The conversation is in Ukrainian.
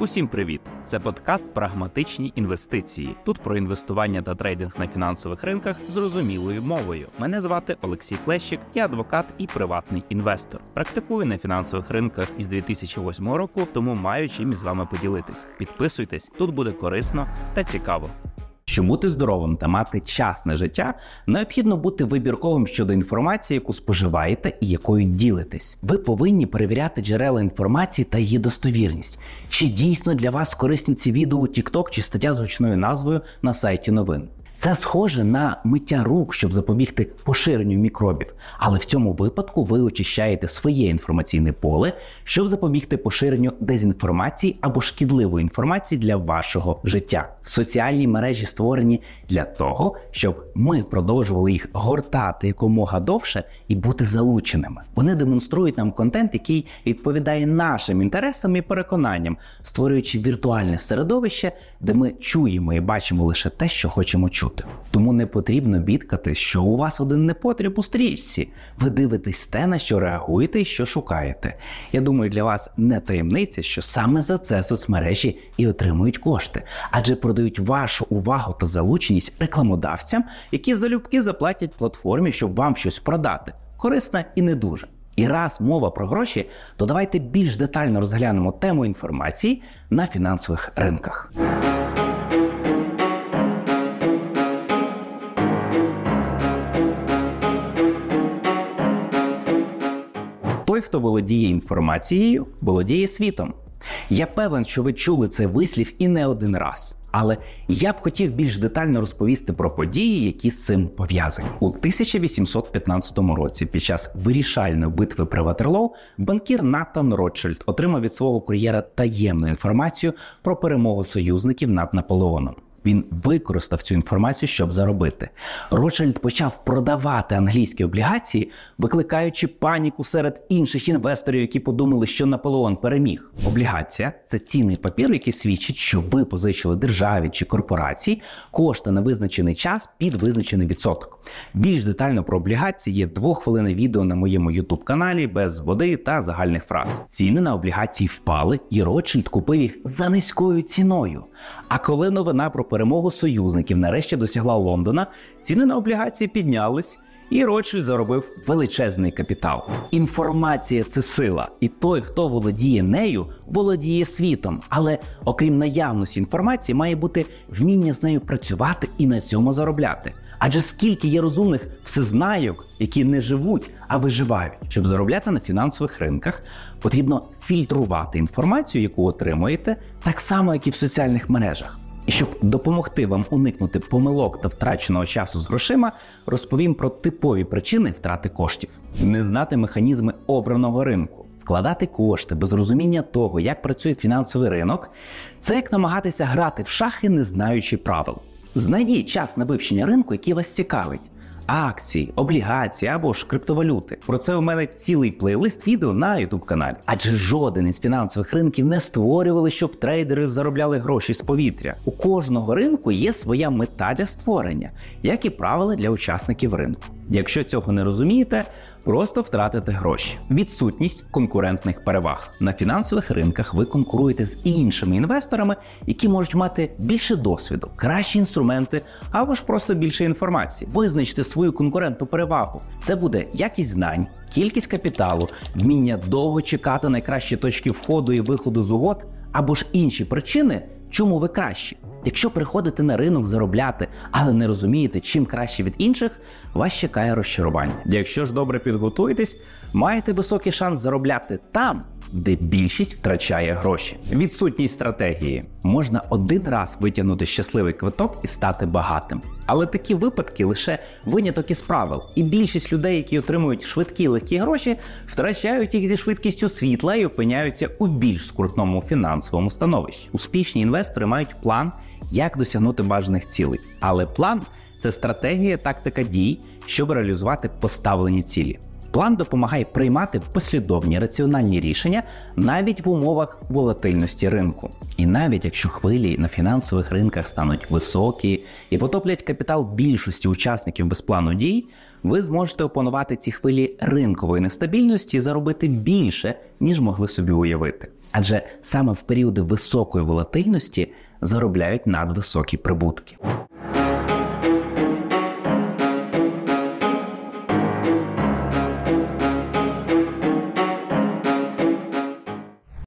Усім привіт! Це подкаст Прагматичні інвестиції. Тут про інвестування та трейдинг на фінансових ринках зрозумілою мовою. Мене звати Олексій Клещик, я адвокат і приватний інвестор. Практикую на фінансових ринках із 2008 року, тому маю чим із вами поділитись. Підписуйтесь, тут буде корисно та цікаво. Щоб бути здоровим та мати часне життя, необхідно бути вибірковим щодо інформації, яку споживаєте і якою ділитесь. Ви повинні перевіряти джерела інформації та її достовірність. Чи дійсно для вас корисні ці відео у TikTok чи стаття з гучною назвою на сайті новин? Це схоже на миття рук, щоб запобігти поширенню мікробів, але в цьому випадку ви очищаєте своє інформаційне поле, щоб запобігти поширенню дезінформації або шкідливої інформації для вашого життя. Соціальні мережі створені для того, щоб ми продовжували їх гортати якомога довше і бути залученими. Вони демонструють нам контент, який відповідає нашим інтересам і переконанням, створюючи віртуальне середовище, де ми чуємо і бачимо лише те, що хочемо чути чути. Тому не потрібно бідкати, що у вас один непотріб у стрічці. Ви дивитесь те, на що реагуєте і що шукаєте. Я думаю, для вас не таємниця, що саме за це соцмережі і отримують кошти, адже продають вашу увагу та залученість рекламодавцям, які залюбки заплатять платформі, щоб вам щось продати. Корисна і не дуже. І раз мова про гроші, то давайте більш детально розглянемо тему інформації на фінансових ринках. Той, хто володіє інформацією, володіє світом. Я певен, що ви чули цей вислів і не один раз. Але я б хотів більш детально розповісти про події, які з цим пов'язані. У 1815 році, під час вирішальної битви при Ватерлоу, банкір Натан Ротшильд отримав від свого кур'єра таємну інформацію про перемогу союзників над Наполеоном. Він використав цю інформацію, щоб заробити. Ротшильд почав продавати англійські облігації, викликаючи паніку серед інших інвесторів, які подумали, що Наполеон переміг. Облігація це цінний папір, який свідчить, що ви позичили державі чи корпорації кошти на визначений час під визначений відсоток. Більш детально про облігації є двохвилинне відео на моєму youtube каналі без води та загальних фраз. Ціни на облігації впали, і Ротшильд купив їх за низькою ціною. А коли новина про перемогу союзників нарешті досягла Лондона, ціни на облігації піднялись, і Ротшильд заробив величезний капітал. Інформація це сила, і той, хто володіє нею, володіє світом. Але окрім наявності інформації, має бути вміння з нею працювати і на цьому заробляти. Адже скільки є розумних всезнайок, які не живуть, а виживають, щоб заробляти на фінансових ринках, потрібно фільтрувати інформацію, яку отримуєте, так само, як і в соціальних мережах. І щоб допомогти вам уникнути помилок та втраченого часу з грошима, розповім про типові причини втрати коштів, не знати механізми обраного ринку. Вкладати кошти без розуміння того, як працює фінансовий ринок, це як намагатися грати в шахи, не знаючи правил. Знайдіть час на вивчення ринку, який вас цікавить. Акції, облігації або ж криптовалюти. Про це у мене цілий плейлист відео на youtube каналі. Адже жоден із фінансових ринків не створювали, щоб трейдери заробляли гроші з повітря. У кожного ринку є своя мета для створення, як і правила для учасників ринку. Якщо цього не розумієте, просто втратите гроші. Відсутність конкурентних переваг на фінансових ринках. Ви конкуруєте з іншими інвесторами, які можуть мати більше досвіду, кращі інструменти або ж просто більше інформації. Визначте свою конкурентну перевагу. Це буде якість знань, кількість капіталу, вміння довго чекати найкращі точки входу і виходу з угод, або ж інші причини, чому ви кращі. Якщо приходите на ринок заробляти, але не розумієте, чим краще від інших, вас чекає розчарування. Якщо ж добре підготуєтесь, маєте високий шанс заробляти там, де більшість втрачає гроші. Відсутність стратегії можна один раз витягнути щасливий квиток і стати багатим. Але такі випадки лише виняток із правил. І більшість людей, які отримують швидкі легкі гроші, втрачають їх зі швидкістю світла і опиняються у більш скрутному фінансовому становищі. Успішні інвестори мають план, як досягнути бажаних цілей. Але план це стратегія, тактика дій, щоб реалізувати поставлені цілі. План допомагає приймати послідовні раціональні рішення навіть в умовах волатильності ринку. І навіть якщо хвилі на фінансових ринках стануть високі і потоплять капітал більшості учасників без плану дій, ви зможете опанувати ці хвилі ринкової нестабільності і заробити більше, ніж могли собі уявити. Адже саме в періоди високої волатильності заробляють надвисокі прибутки.